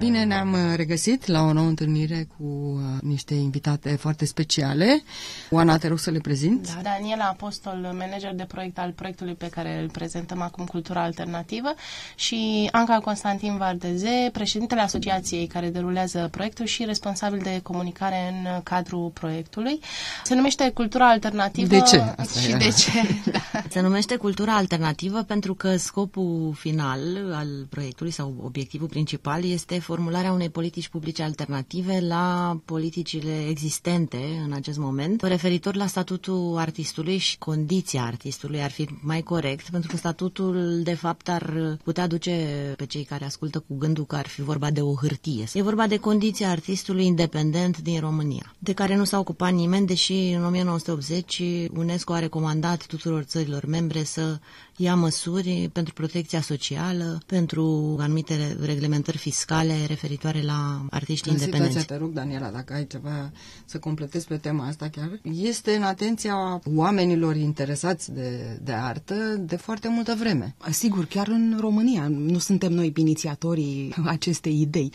Bine ne-am uh, regăsit la o nouă întâlnire cu uh, niște invitate foarte speciale. Oana, te rog să le prezint. Da, Daniela Apostol, manager de proiect al proiectului pe care îl prezentăm acum, Cultura Alternativă, și Anca Constantin Vardeze, președintele asociației care derulează proiectul și responsabil de comunicare în cadrul proiectului. Se numește Cultura Alternativă. De ce? Asta și era. de ce? Da. Se numește cultura alternativă pentru că scopul final al proiectului sau obiectivul principal este formularea unei politici publice alternative la politicile existente în acest moment, referitor la statutul artistului și condiția artistului ar fi mai corect, pentru că statutul de fapt ar putea duce pe cei care ascultă cu gândul că ar fi vorba de o hârtie. E vorba de condiția artistului independent din România, de care nu s-a ocupat nimeni, deși în 1980 UNESCO a recomandat tuturor țărilor membre să ia măsuri pentru protecția socială, pentru anumite reglementări fiscale referitoare la artiștii În situația, independenți. te rog, Daniela, dacă ai ceva să completezi pe tema asta chiar, este în atenția oamenilor interesați de, de artă de foarte multă vreme. Sigur, chiar în România. Nu suntem noi inițiatorii acestei idei.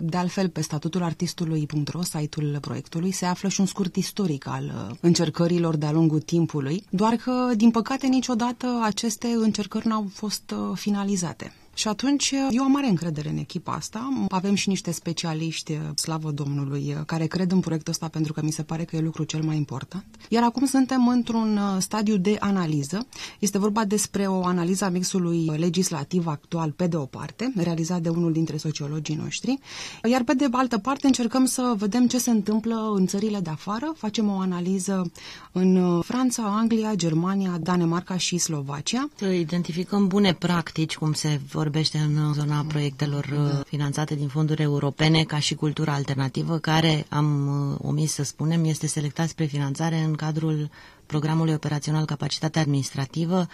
De altfel, pe statutul artistului.ro, site-ul proiectului, se află și un scurt istoric al uh, încercărilor de-a lungul timpului, doar că, din păcate, niciodată aceste încercări n-au fost uh, finalizate. Și atunci eu am mare încredere în echipa asta. Avem și niște specialiști, slavă Domnului, care cred în proiectul ăsta pentru că mi se pare că e lucru cel mai important. Iar acum suntem într-un uh, stadiu de analiză. Este vorba despre o analiză a mixului legislativ actual pe de o parte, realizat de unul dintre sociologii noștri, iar pe de altă parte încercăm să vedem ce se întâmplă în țările de afară. Facem o analiză în uh, Franța, Anglia, Germania, Danemarca și Slovacia. Să identificăm bune practici, cum se vorbește în zona proiectelor uh, finanțate din fonduri europene, ca și cultura alternativă, care, am uh, omis să spunem, este selectat spre finanțare în cadrul programului operațional Capacitate Administrativă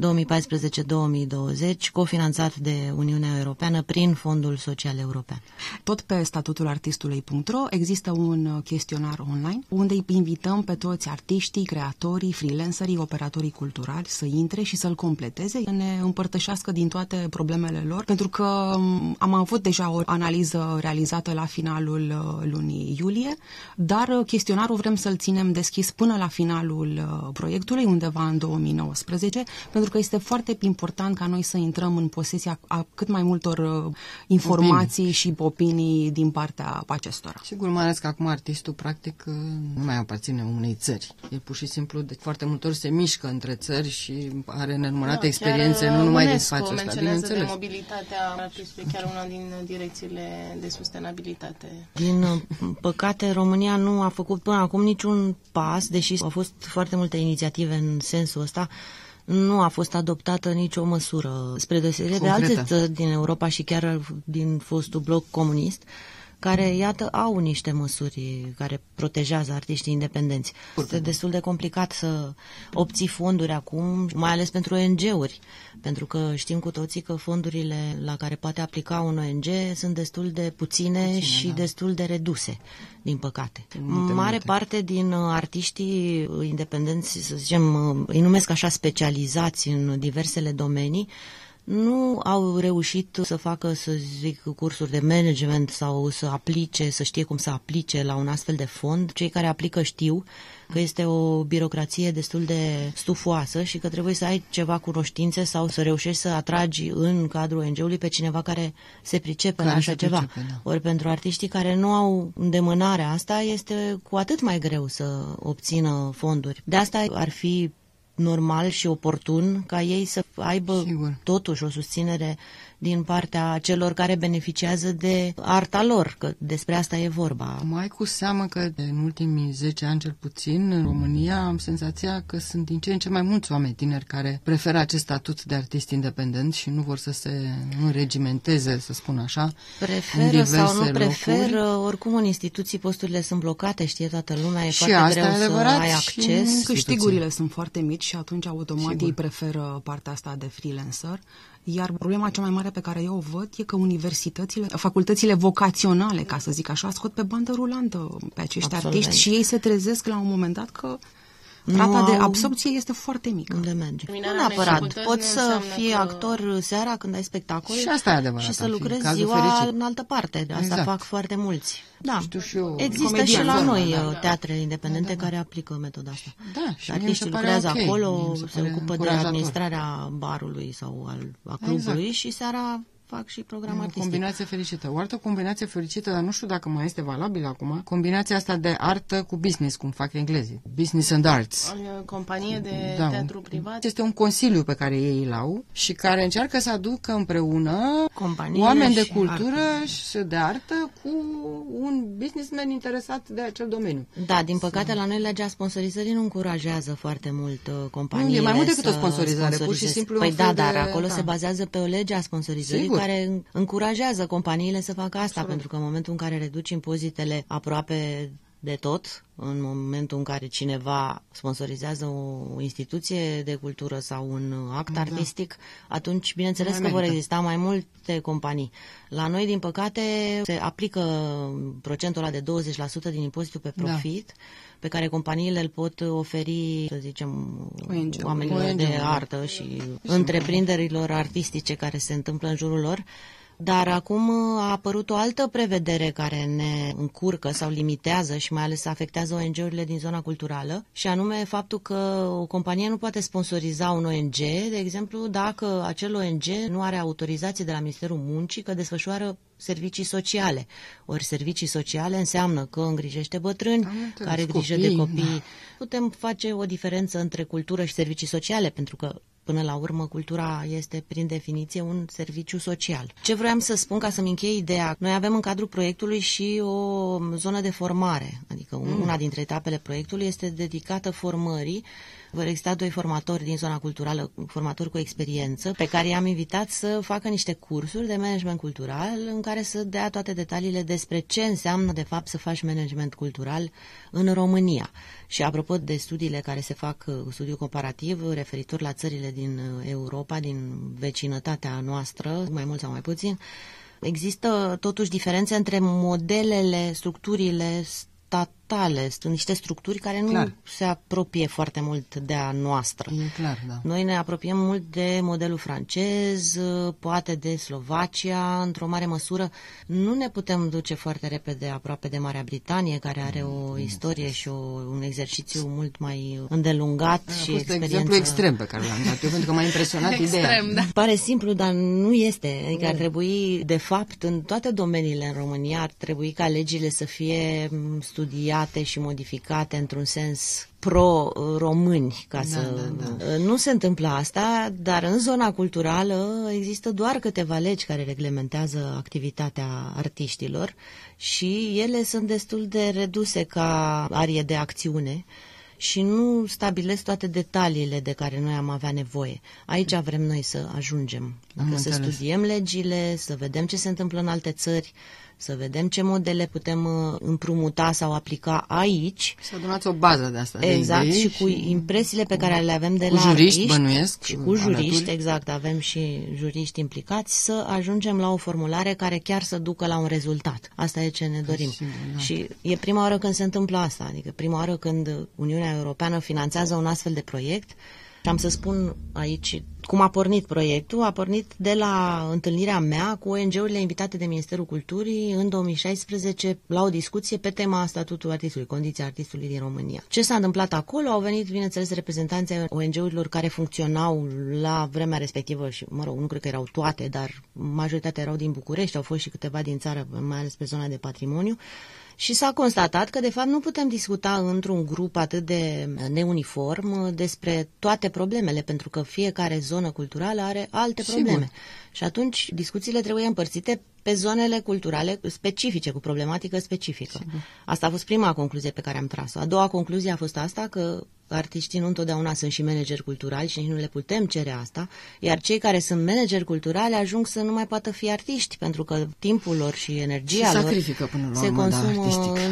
2014-2020, cofinanțat de Uniunea Europeană prin Fondul Social European. Tot pe statutul artistului.ro există un uh, chestionar online unde îi invităm pe toți artiștii, creatorii, freelancerii, operatorii culturali să intre și să-l completeze, să ne împărtășească din toate problemele lor, pentru că um, am avut deja o analiză realizată la finalul uh, lunii iulie, dar uh, chestionarul vrem să-l ținem deschis până la finalul uh, proiectului, undeva în 2019, pentru că este foarte important ca noi să intrăm în posesia a cât mai multor uh, informații și opinii din partea acestora. Sigur, mai ales că acum artistul practic nu mai aparține unei țări. E pur și simplu de foarte multe ori se mișcă între țări și are nenumărate Da, experiențe, chiar nu numai din UNESCO spațiul ăsta, menționează de bineînțeles. mobilitatea artistului, chiar una din direcțiile de sustenabilitate. Din uh, păcate, România nu a făcut până acum niciun pas, deși au fost foarte multe inițiative în sensul ăsta, nu a fost adoptată nicio măsură, spre deosebire de Concretă. alte țări din Europa și chiar din fostul bloc comunist, care, iată, au niște măsuri care protejează artiștii independenți. Este destul de complicat să obții fonduri acum, mai ales pentru ONG-uri, pentru că știm cu toții că fondurile la care poate aplica un ONG sunt destul de puține, puține și da. destul de reduse, din păcate. Multe, Mare multe. parte din uh, artiștii independenți, să zicem, uh, îi numesc așa specializați în diversele domenii, nu au reușit să facă, să zic, cursuri de management sau să aplice, să știe cum să aplice la un astfel de fond. Cei care aplică știu că este o birocrație destul de stufoasă și că trebuie să ai ceva cunoștințe sau să reușești să atragi în cadrul ONG-ului pe cineva care se pricepe Care la așa se ceva. pricepe, da. Ori pentru artiștii care nu au îndemânarea asta, este cu atât mai greu să obțină fonduri. De asta ar fi normal și oportun ca ei să aibă Sigur. totuși o susținere din partea celor care beneficiază de arta lor, că despre asta e vorba. Mai cu seamă că de în ultimii 10 ani cel puțin în România am senzația că sunt din ce în ce mai mulți oameni tineri care preferă acest statut de artist independent și nu vor să se înregimenteze, să spun așa, în Preferă diverse sau nu locuri. preferă, oricum în instituții posturile sunt blocate, știe toată lumea, e Și foarte asta greu e adevărat să ai și acces. în Câștigurile sunt foarte mici și atunci automat Sigur. ei preferă partea asta de freelancer. Iar problema cea mai mare pe care eu o văd e că universitățile, facultățile vocaționale, ca să zic așa, scot pe bandă rulantă pe acești Absolut. artiști și ei se trezesc la un moment dat că rata Nu de au- absorpție este foarte mică. Unde merge? Nu Terminarea unei neapărat. facultăți Poți nu să înseamnă fii că- actor seara când ai spectacol Și asta e adevărat, și să ar fi lucrezi cazul ziua fericit. în altă parte. De asta Exact. fac foarte mulți. Da. Știu și eu, Există comedian, și la da, noi da, uh, teatre independente care aplică metoda asta. Da, și Și mie mi se Artiștii pare lucrează ok, mie acolo, mi se se pare ocupă de încurajator. administrarea barului sau al, a clubului Exact. și seara fac și program o artistic. combinație fericită. O altă combinație fericită, dar nu știu dacă mai este valabilă acum, combinația asta de artă cu business, cum fac englezii. Business and arts. O companie de Da, teatru privat. Este un consiliu pe care ei îl au și care încearcă să aducă împreună Companiile oameni de și cultură și de artă cu un businessman interesat de acel domeniu. Da, din păcate la noi legea sponsorizării nu încurajează foarte mult uh, companiile Nu, e mai mult decât o să sponsorizare, pur și sponsorizeze. simplu Păi un da, fel de- dar acolo da. se bazează pe o lege a sponsorizării Sigur. Care în- încurajează companiile să facă asta, pentru că în momentul în care reduci impozitele aproape de tot, în momentul în care cineva sponsorizează o instituție de cultură sau un act artistic, atunci, bineînțeles Mai că vor merită. exista mai multe companii. La noi, din păcate, se aplică procentul ăla de 20% din impozitul pe Da. profit, pe care companiile îl pot oferi, să zicem, ONG-uri. oamenilor de ONG-uri, da. artă și întreprinderilor artistice care se întâmplă în jurul lor. Dar acum a apărut o altă prevedere care ne încurcă sau limitează și mai ales afectează ONG-urile din zona culturală și anume faptul că o companie nu poate sponsoriza un ONG, de exemplu, dacă acel ONG nu are autorizație de la Ministerul Muncii că desfășoară servicii sociale. Ori servicii sociale înseamnă că îngrijește bătrâni, Am înțeles, care grijă de copii, copii. da. Putem face o diferență între cultură și servicii sociale, pentru că Până la urmă, cultura este, prin definiție, un serviciu social. Ce vreau să spun ca să-mi închei ideea? Noi avem în cadrul proiectului și o zonă de formare, adică Mm. una dintre etapele proiectului este dedicată formării. Vor exista doi formatori din zona culturală, formatori cu experiență, pe care i-am invitat să facă niște cursuri de management cultural în care să dea toate detaliile despre ce înseamnă, de fapt, să faci management cultural în România. Și apropo de studiile care se fac, uh, studiu comparativ, referitor la țările din uh, Europa, din vecinătatea noastră, mai mult sau mai puțin, există totuși diferențe între modelele, structurile statale, sunt niște structuri care nu Clar. se apropie foarte mult de a noastră. E clar, da. Noi ne apropiem mult de modelul francez, poate de Slovacia, într-o mare măsură. Nu ne putem duce foarte repede aproape de Marea Britanie, care are o istorie și o, un exercițiu mult mai îndelungat A și fost experiență. exemplu extrem pe care l-am dat eu, pentru că m-a impresionat ideea. Extrem, da. Pare simplu, dar nu este. Adică ar trebui, de fapt, în toate domeniile în România, ar trebui ca legile să fie m, studiate și modificate într-un sens pro-români, ca să... da, Nu se întâmplă asta, dar în zona culturală există doar câteva legi care reglementează activitatea artiștilor și ele sunt destul de reduse ca arie de acțiune și nu stabilesc toate detaliile de care noi am avea nevoie. Aici vrem noi să ajungem. Am Adică să înțeles. studiem legile, să vedem ce se întâmplă în alte țări, să vedem ce modele putem uh, împrumuta sau aplica aici. Să adunați o bază de asta. de Exact, idei și cu impresiile pe care le avem de cu la juriști, artiști bănuiesc, și cu juriști, alături. exact, avem și juriști implicați, să ajungem la o formulare care chiar să ducă la un rezultat. Asta e ce ne dorim. sigur, da. Și e prima oară când se întâmplă asta, adică prima oară când Uniunea Europeană finanțează un astfel de proiect. Și am să spun aici cum a pornit proiectul. A pornit de la întâlnirea mea cu ONG-urile invitate de Ministerul Culturii în 2016 la o discuție pe tema statutului artistului, condiția artistului din România. Ce s-a întâmplat acolo? Au venit, bineînțeles, reprezentanții ONG-urilor care funcționau la vremea respectivă și, mă rog, nu cred că erau toate, dar majoritatea erau din București, au fost și câteva din țară, mai ales pe zona de patrimoniu. Și s-a constatat că, de fapt, nu putem discuta într-un grup atât de neuniform despre toate problemele, pentru că fiecare zonă culturală are alte Sigur. probleme. Și atunci discuțiile trebuie împărțite pe zonele culturale specifice, cu problematică specifică. Asta a fost prima concluzie pe care am tras-o. A doua concluzie a fost asta, că că artiștii nu întotdeauna sunt și manageri culturali și nici nu le putem cere asta, iar cei care sunt manageri culturali ajung să nu mai poată fi artiști, pentru că timpul lor și energia se lor sacrifică până la se urmă, da, consumă artistic.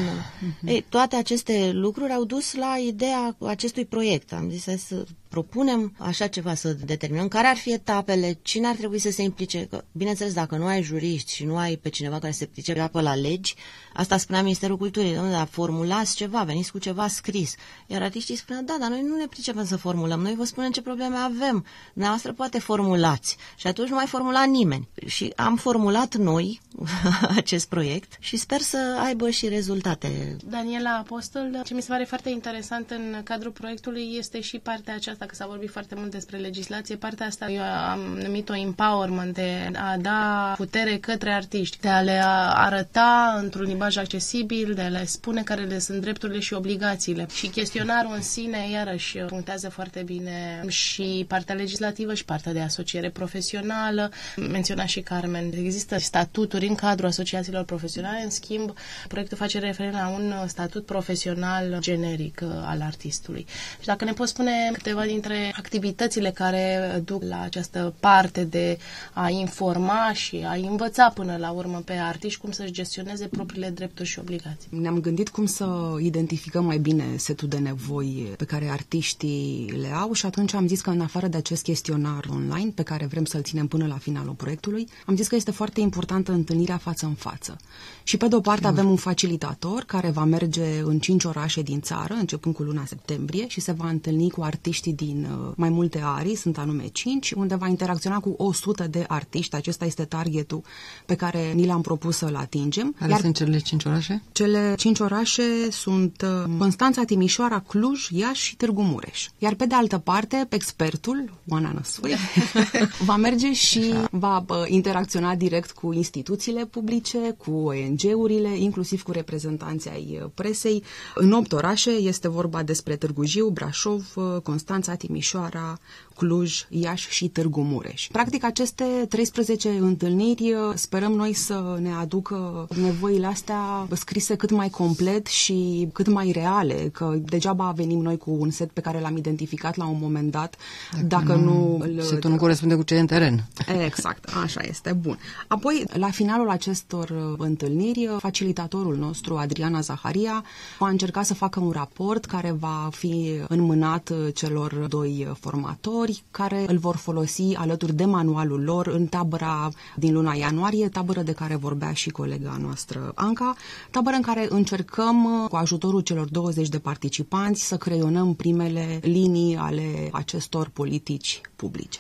în... Ei, toate aceste lucruri au dus la ideea acestui proiect. Am zis hai să propunem așa ceva, să determinăm care ar fi etapele, cine ar trebui să se implice. Că, bineînțeles, dacă nu ai juriști și nu ai pe cineva care se pricepe la legi, asta spunea Ministerul Culturii, domnule, dar formulați ceva, veniți cu ceva scris. Iar artiștii spuneau, da, dar noi nu ne pricepem să formulăm, noi vă spunem ce probleme avem. Dumneavoastră poate formulați. Și atunci nu mai formula nimeni. Și am formulat noi acest proiect și sper să aibă și rezultate. Daniela Apostol, ce mi se pare foarte interesant în cadrul proiectului este și partea aceasta, că s-a vorbit foarte mult despre legislație, partea asta eu am numit-o empowerment, de a da putere către artiști, de a le arăta într-un limbaj accesibil, de a le spune care le sunt drepturile și obligațiile. Și chestionarul în sine, iarăși, punctează foarte bine și partea legislativă și partea de asociere profesională. Menționa și Carmen, există statuturi în cadrul asociațiilor profesionale, în schimb, proiectul face referire la un statut profesional generic uh, al artistului. Și dacă ne poți spune câteva dintre activitățile care duc la această parte de a informa și a învăța până la urmă pe artiști cum să-și gestioneze propriile drepturi și obligații. Ne-am gândit cum să identificăm mai bine setul de nevoi pe care artiștii le au și atunci am zis că în afară de acest chestionar online pe care vrem să-l ținem până la finalul proiectului, am zis că este foarte importantă întâlnirea față în față. Și pe de o parte avem un facilitator care va merge în cinci orașe din țară, începând cu luna septembrie, și se va întâlni cu artiștii din uh, mai multe arii, sunt anume cinci, unde va interacționa cu 100 de artiști. Acesta este targetul pe care ni l-am propus să-l atingem. Care Iar sunt cele cinci orașe? Cele cinci orașe sunt uh, Constanța, Timișoara, Cluj, Iași și Târgu Mureș. Iar pe de altă parte, expertul, Oana Năsui, va merge și va uh, interacționa direct cu instituțiile publice, cu ONG-urile, inclusiv cu reprezentanții ai uh, presei. În opt orașe este vorba despre Târgu Jiu, Brașov, Constanța, Timișoara, Cluj, Iași și Târgu Mureș. Practic, aceste 13 întâlniri sperăm noi să ne aducă nevoile astea scrise cât mai complet și cât mai reale, că degeaba venim noi cu un set pe care l-am identificat la un moment dat, dacă, dacă nu... nu setul nu corespunde cu ce e în teren. Exact, așa este, bun. Apoi, la finalul acestor întâlniri, facilitatorul nostru, Adriana Zaharia, va încerca să facă un raport care va fi înmânat celor doi formatori, autori care îl vor folosi alături de manualul lor în tabăra din luna ianuarie, tabără de care vorbea și colega noastră Anca, tabără în care încercăm cu ajutorul celor 20 de participanți să creionăm primele linii ale acestor politici publice.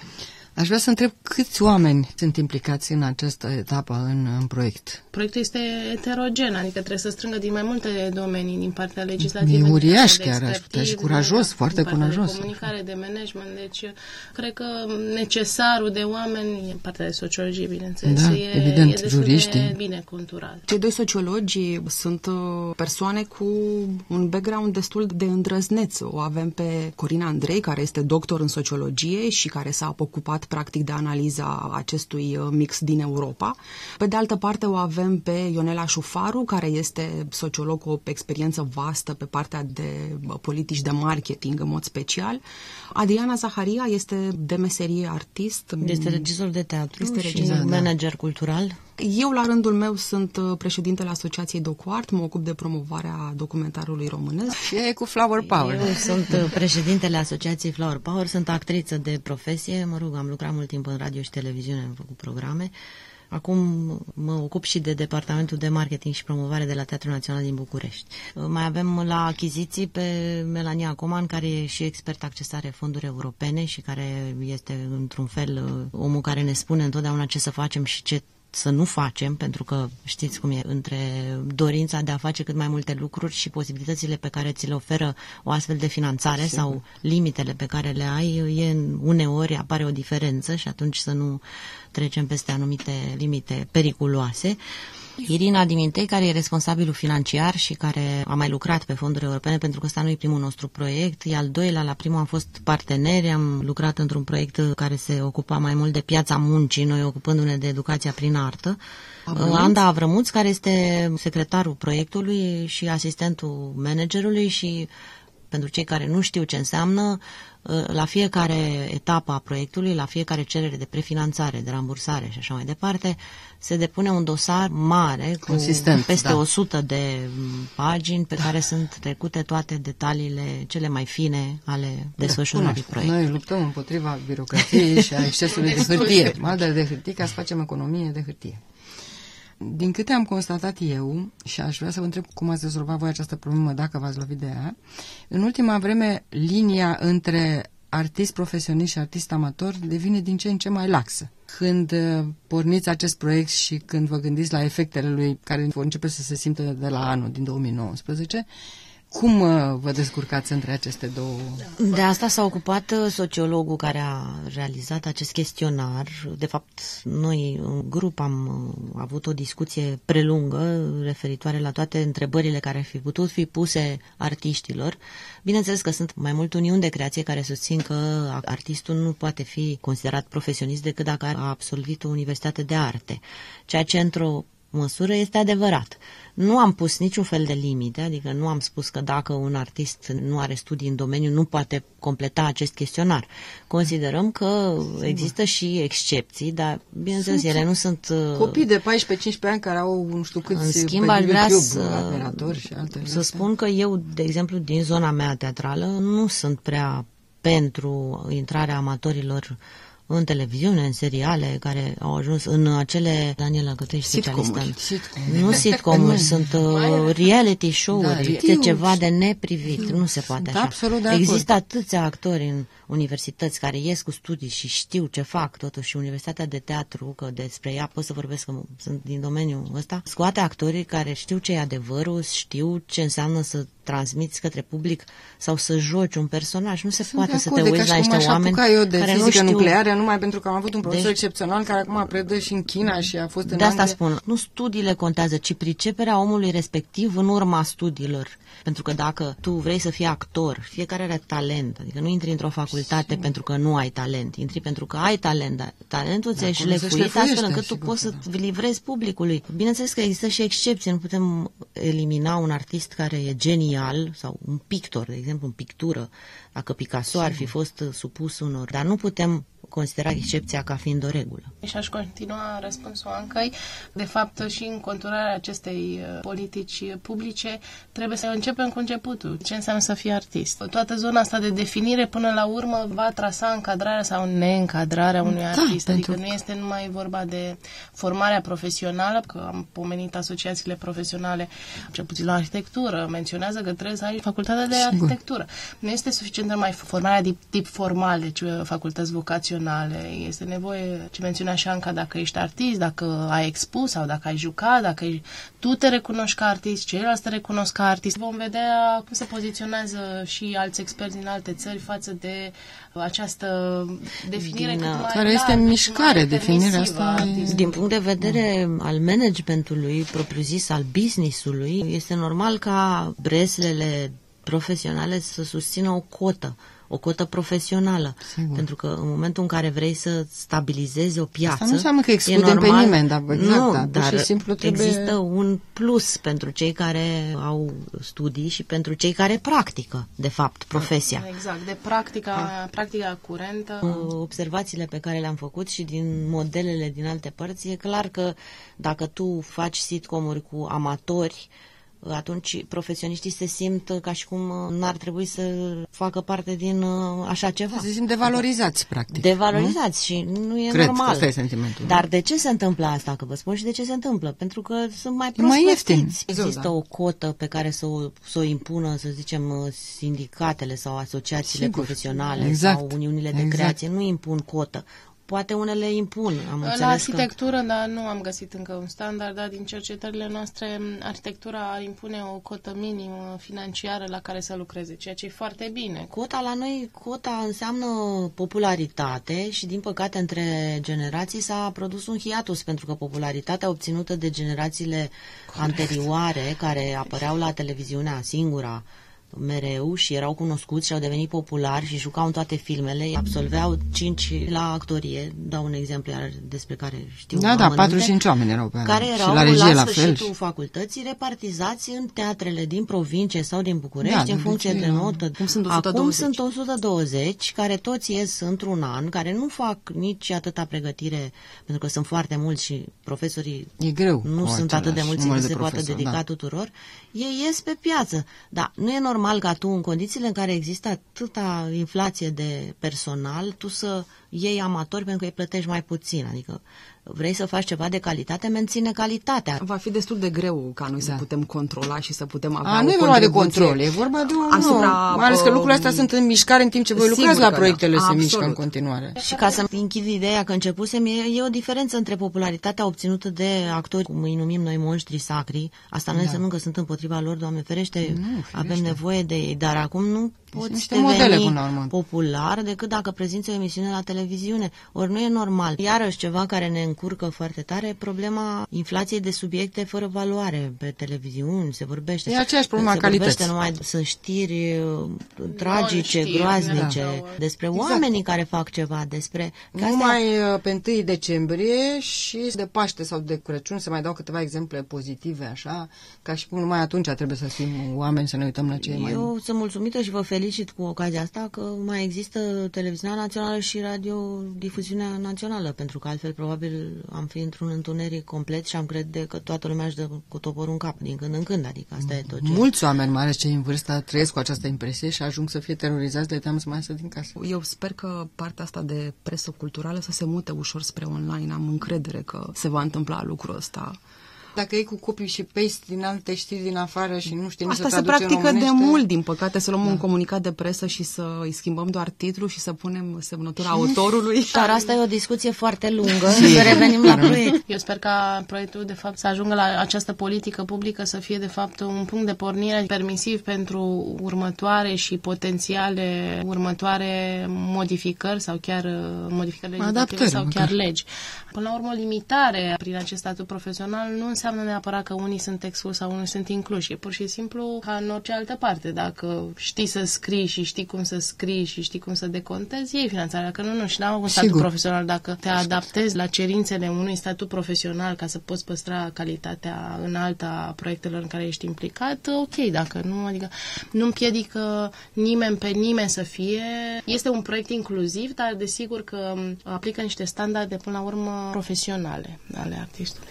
Aș vrea să întreb câți oameni sunt implicați în această etapă în, în proiect. Proiectul este heterogen, adică trebuie să strângă din mai multe domenii, din partea legislativă. E uriaș chiar, aș putea și curajos, de, foarte din curajos. De comunicare, de management, deci cred că necesarul de oameni e partea de sociologie, bineînțeles. Da, e, evident, e juriștii. De bine conturat. Cei doi sociologi sunt uh, persoane cu un background destul de îndrăzneț. O avem pe Corina Andrei, care este doctor în sociologie și care s-a ocupat practic de analiza acestui uh, mix din Europa. Pe de altă parte o avem pe Ionela Șufaru, care este sociolog cu o experiență vastă pe partea de politici de marketing în mod special. Adriana Zaharia este de meserie artist. Este regizor de teatru Este și regizor, da. manager cultural. Eu, la rândul meu, sunt uh, președintele Asociației Docuart, mă ocup de promovarea documentarului românesc. Și e cu Flower Power. Eu sunt uh, președintele Asociației Flower Power, sunt actriță de profesie, mă rog, am lucrat mult timp în radio și televiziune, am făcut programe. Acum mă ocup și de departamentul de marketing și promovare de la Teatrul Național din București. Mai avem la achiziții pe Melania Coman, care e și expert accesare fonduri europene și care este într-un fel omul care ne spune întotdeauna ce să facem și ce să nu facem, pentru că știți cum e, între dorința de a face cât mai multe lucruri și posibilitățile pe care ți le oferă o astfel de finanțare Sigur. sau limitele pe care le ai, e uneori apare o diferență și atunci să nu trecem peste anumite limite periculoase. Irina Dimintei, care e responsabilul financiar și care a mai lucrat pe fonduri europene, pentru că ăsta nu e primul nostru proiect, e al doilea, la primul am fost parteneri, am lucrat într-un proiect care se ocupa mai mult de piața muncii, noi ocupându-ne de educația prin artă. Avrămuț? Anda Avrămuț, care este secretarul proiectului și asistentul managerului și pentru cei care nu știu ce înseamnă, uh, la fiecare etapă a proiectului, la fiecare cerere de prefinanțare, de rambursare și așa mai departe, se depune un dosar mare cu Consistent, peste da. 100 de pagini pe care sunt trecute toate detaliile cele mai fine ale desfășurării Cunoaște. proiectului. Noi luptăm împotriva birocrației și a excesului de hârtie. Maldele de hârtie ca să facem economie de hârtie. Din câte am constatat eu, și aș vrea să vă întreb cum ați rezolvat voi această problemă, dacă v-ați lovit de ea, în ultima vreme, linia între artist profesionist și artist amator devine din ce în ce mai laxă. Când uh, porniți acest proiect și când vă gândiți la efectele lui care vor începe să se simtă de la anul din 2019, cum uh, vă descurcați între aceste două? De asta s-a ocupat uh, sociologul care a realizat acest chestionar. De fapt, noi în grup am uh, avut o discuție prelungă referitoare la toate întrebările care ar fi putut fi puse artiștilor. Bineînțeles că sunt mai mult uniuni de creație care susțin că artistul nu poate fi considerat profesionist decât dacă a absolvit o universitate de arte, ceea ce într-o măsură este adevărat. Nu am pus niciun fel de limite, adică nu am spus că dacă un artist nu are studii în domeniu, nu poate completa acest chestionar. Considerăm că există și excepții, dar, bineînțeles, ele nu sunt... uh, Copii de 14-15 ani care au nu știu câți În schimb, pe aș vrea YouTube, să, operatori și alte să spun că eu, de exemplu, din zona mea teatrală, nu sunt prea pentru intrarea amatorilor în televiziune, în seriale, care au ajuns în acele... Daniela, că tu ești specialistă. în- Sitcomuri. Nu sitcomuri, sunt uh, reality show-uri. Da, este reality-uri. ceva de neprivit. Nu se poate Sunt așa. absolut de acord. Există atâția actori în universități care ies cu studii și știu ce fac totuși Universitatea de Teatru, că despre ea pot să vorbesc că sunt din domeniul ăsta, scoate actorii care știu ce e adevărul, știu ce înseamnă să transmiți către public sau să joci un personaj. Nu se Sunt poate de să acord, te e ca uiți și la cum niște aș oameni apuca eu de care nu fizică știu nucleară numai pentru că am avut un profesor Deci- excepțional care acum predă și în China și a fost în De asta Anglia. spun, nu studiile contează, ci priceperea omului respectiv în urma studiilor. Pentru că dacă tu vrei să fii actor, fiecare are talent, adică nu intri într-o facultate pentru că nu ai talent, intri pentru că ai talent, dar talentul ți-ai acolo se șlefuit astfel șlefuiește, încât tu sigur poți că să livrezi publicului. Bineînțeles că există și excepții, nu putem elimina un artist care e genial sau un pictor, de exemplu, în pictură, dacă Picasso ar fi fost supus unor, dar nu putem considera excepția ca fiind o regulă. Și aș continua răspunsul Ancăi. De fapt, și în conturarea acestei uh, politici publice, trebuie să începem cu începutul. Ce înseamnă să fii artist? Toată zona asta de definire, până la urmă, va trasa încadrarea sau neîncadrarea unui Da, artist. Adică pentru nu este numai vorba de formarea profesională, că am pomenit asociațiile profesionale, cel puțin la arhitectură, menționează că trebuie să ai facultatea de Sigur. arhitectură. Nu este suficient numai formarea de tip formal, deci uh, facultăți vocaționale. Este nevoie, ce menționa și Anca, dacă ești artist, dacă ai expus sau dacă ai jucat, dacă ești, tu te recunoști ca artist, ceilalți te recunosc ca artist. Vom vedea cum se poziționează și alți experți din alte țări față de această definire Din, cât uh, mai Care este largă în și mișcare, mai definirea permisivă asta a e- artistului. Din punct de vedere al managementului propriu-zis, al business-ului, este normal ca breslele profesionale să susțină o cotă, o cotă profesională. Sigur. Pentru că în momentul în care vrei să stabilizezi o piață... Asta nu înseamnă că e excludem pe normal- nimeni, dar exact, nu, da, pur și dar simplu trebuie- există un plus pentru cei care au studii și pentru cei care practică, de fapt, profesia. Exact, de practica, practica curentă. observațiile pe care le-am făcut și din modelele din alte părți, e clar că dacă tu faci sitcomuri cu amatori, atunci profesioniștii se simt ca și cum n-ar trebui să facă parte din uh, așa ceva. Se simt devalorizați, practic. Devalorizați și nu e Cred că normal. ăsta e sentimentul. Dar de ce se întâmplă asta? Că vă spun și de ce se întâmplă. Pentru că sunt mai E prost mai ieftin. plătiți. Exact, Există da. o cotă pe care să o, să o impună, să zicem, uh, sindicatele sau asociațiile Sigur. profesionale Exact. sau uniunile de Exact. creație. Nu impun cotă. Poate unele impun. Am La înțeles că... arhitectură, dar nu am găsit încă un standard, dar din cercetările noastre, arhitectura ar impune o cotă minimă financiară la care să lucreze, ceea ce e foarte bine. Cota la noi, cota înseamnă popularitate și din păcate între generații s-a produs un hiatus pentru că popularitatea obținută de generațiile anterioare care apăreau la televiziunea singura mereu și erau cunoscuți și au devenit populari și jucau în toate filmele. Absolveau cinci la actorie, dau un exemplu iar despre care știu Da, da, 4-5 oameni erau pe care și erau la regie la la sfârșitul fel. facultății repartizați în teatrele din provincie sau din București, Da, în de funcție obicei, de da. notă. Cum sunt Acum 120. sunt 120 care toți ies într-un an, care nu fac nici atâta pregătire, pentru că sunt foarte mulți și profesorii E greu nu cu sunt atât de același mulți număr încât de se poate profesori, dedica da. tuturor, ei ies pe piață. Dar nu e normal ca tu, în condițiile în care există atâta inflație de personal, tu să iei amatori pentru că îi plătești mai puțin. Adică vrei să faci ceva de calitate, menține calitatea. Va fi destul de greu ca noi să Da. putem controla și să putem avea A, o nu e vorba de contribuție control, e vorba de un... asupra, nu, mai ales că uh, lucrurile astea sunt în mișcare în timp ce voi sigur lucrați la că da. proiectele se Absolut. mișcă în continuare. Și ca să închid ideea că începusem, e, e o diferență între popularitatea obținută de actori, cum îi numim noi monștri sacri. Asta nu Da. înseamnă că sunt împotriva lor, Doamne ferește, Nu, avem firește. nevoie de ei. Dar acum nu poți niște modele, deveni până la urmă. popular decât dacă prezinți o emisiune la televiziune. Ori nu e normal. Iarăși ceva care ne încurcă foarte tare, problema inflației de subiecte fără valoare pe televiziuni, se vorbește. E aceeași problemă a se vorbește calității. numai, sunt știri uh, tragice, Non-știri, groaznice, da. despre Exact. oamenii care fac ceva, despre... că astea- Numai uh, pe 1 decembrie și de Paște sau de Crăciun se mai dau câteva exemple pozitive, așa, ca și cum numai atunci trebuie să fim oameni să ne uităm la ce e mai... Eu sunt mulțumită și vă felicit cu ocazia asta că mai există televiziunea națională și radiodifuziunea națională, pentru că altfel probabil am fi într-un întuneric complet și am crede că toată lumea își dă cu toporul în cap din când în când, adică asta e tot ce... Mulți oameni, mai ales cei în vârstă, trăiesc cu această impresie și ajung să fie terorizați de teamă să mai iasă din casă. Eu sper că partea asta de presă culturală să se mute ușor spre online. Am încredere că se va întâmpla lucrul ăsta. Dacă e cu copii și paste din alte știri din afară și nu știi nici Asta să se traduci în practică de românește, mult, din păcate, să luăm un comunicat de presă și să îi schimbăm doar titlul și să punem semnătura autorului. Dar asta e o discuție foarte lungă, să revenim la proiect. Eu sper ca proiectul, de fapt, să ajungă la această politică publică să fie, de fapt, un punct de pornire permisiv pentru următoare și potențiale următoare modificări sau chiar uh, modificări legislative Adaptări, sau măcar. chiar legi. Până la urmă, o limitare prin acest statut profesional nu înseamnă neapărat că unii sunt excluși sau unii sunt incluși. E pur și simplu ca în orice altă parte. Dacă știi să scrii și știi cum să scrii și știi cum să decontezi, iei finanțarea. Dacă nu, nu. Și n-am un statut Sigur. profesional. Dacă te adaptezi la cerințele unui statut profesional ca să poți păstra calitatea înaltă a proiectelor în care ești implicat, ok. Dacă nu, adică nu împiedică nimeni pe nimeni să fie. Este un proiect inclusiv, dar desigur că aplică niște standarde până la urmă profesionale ale artistului.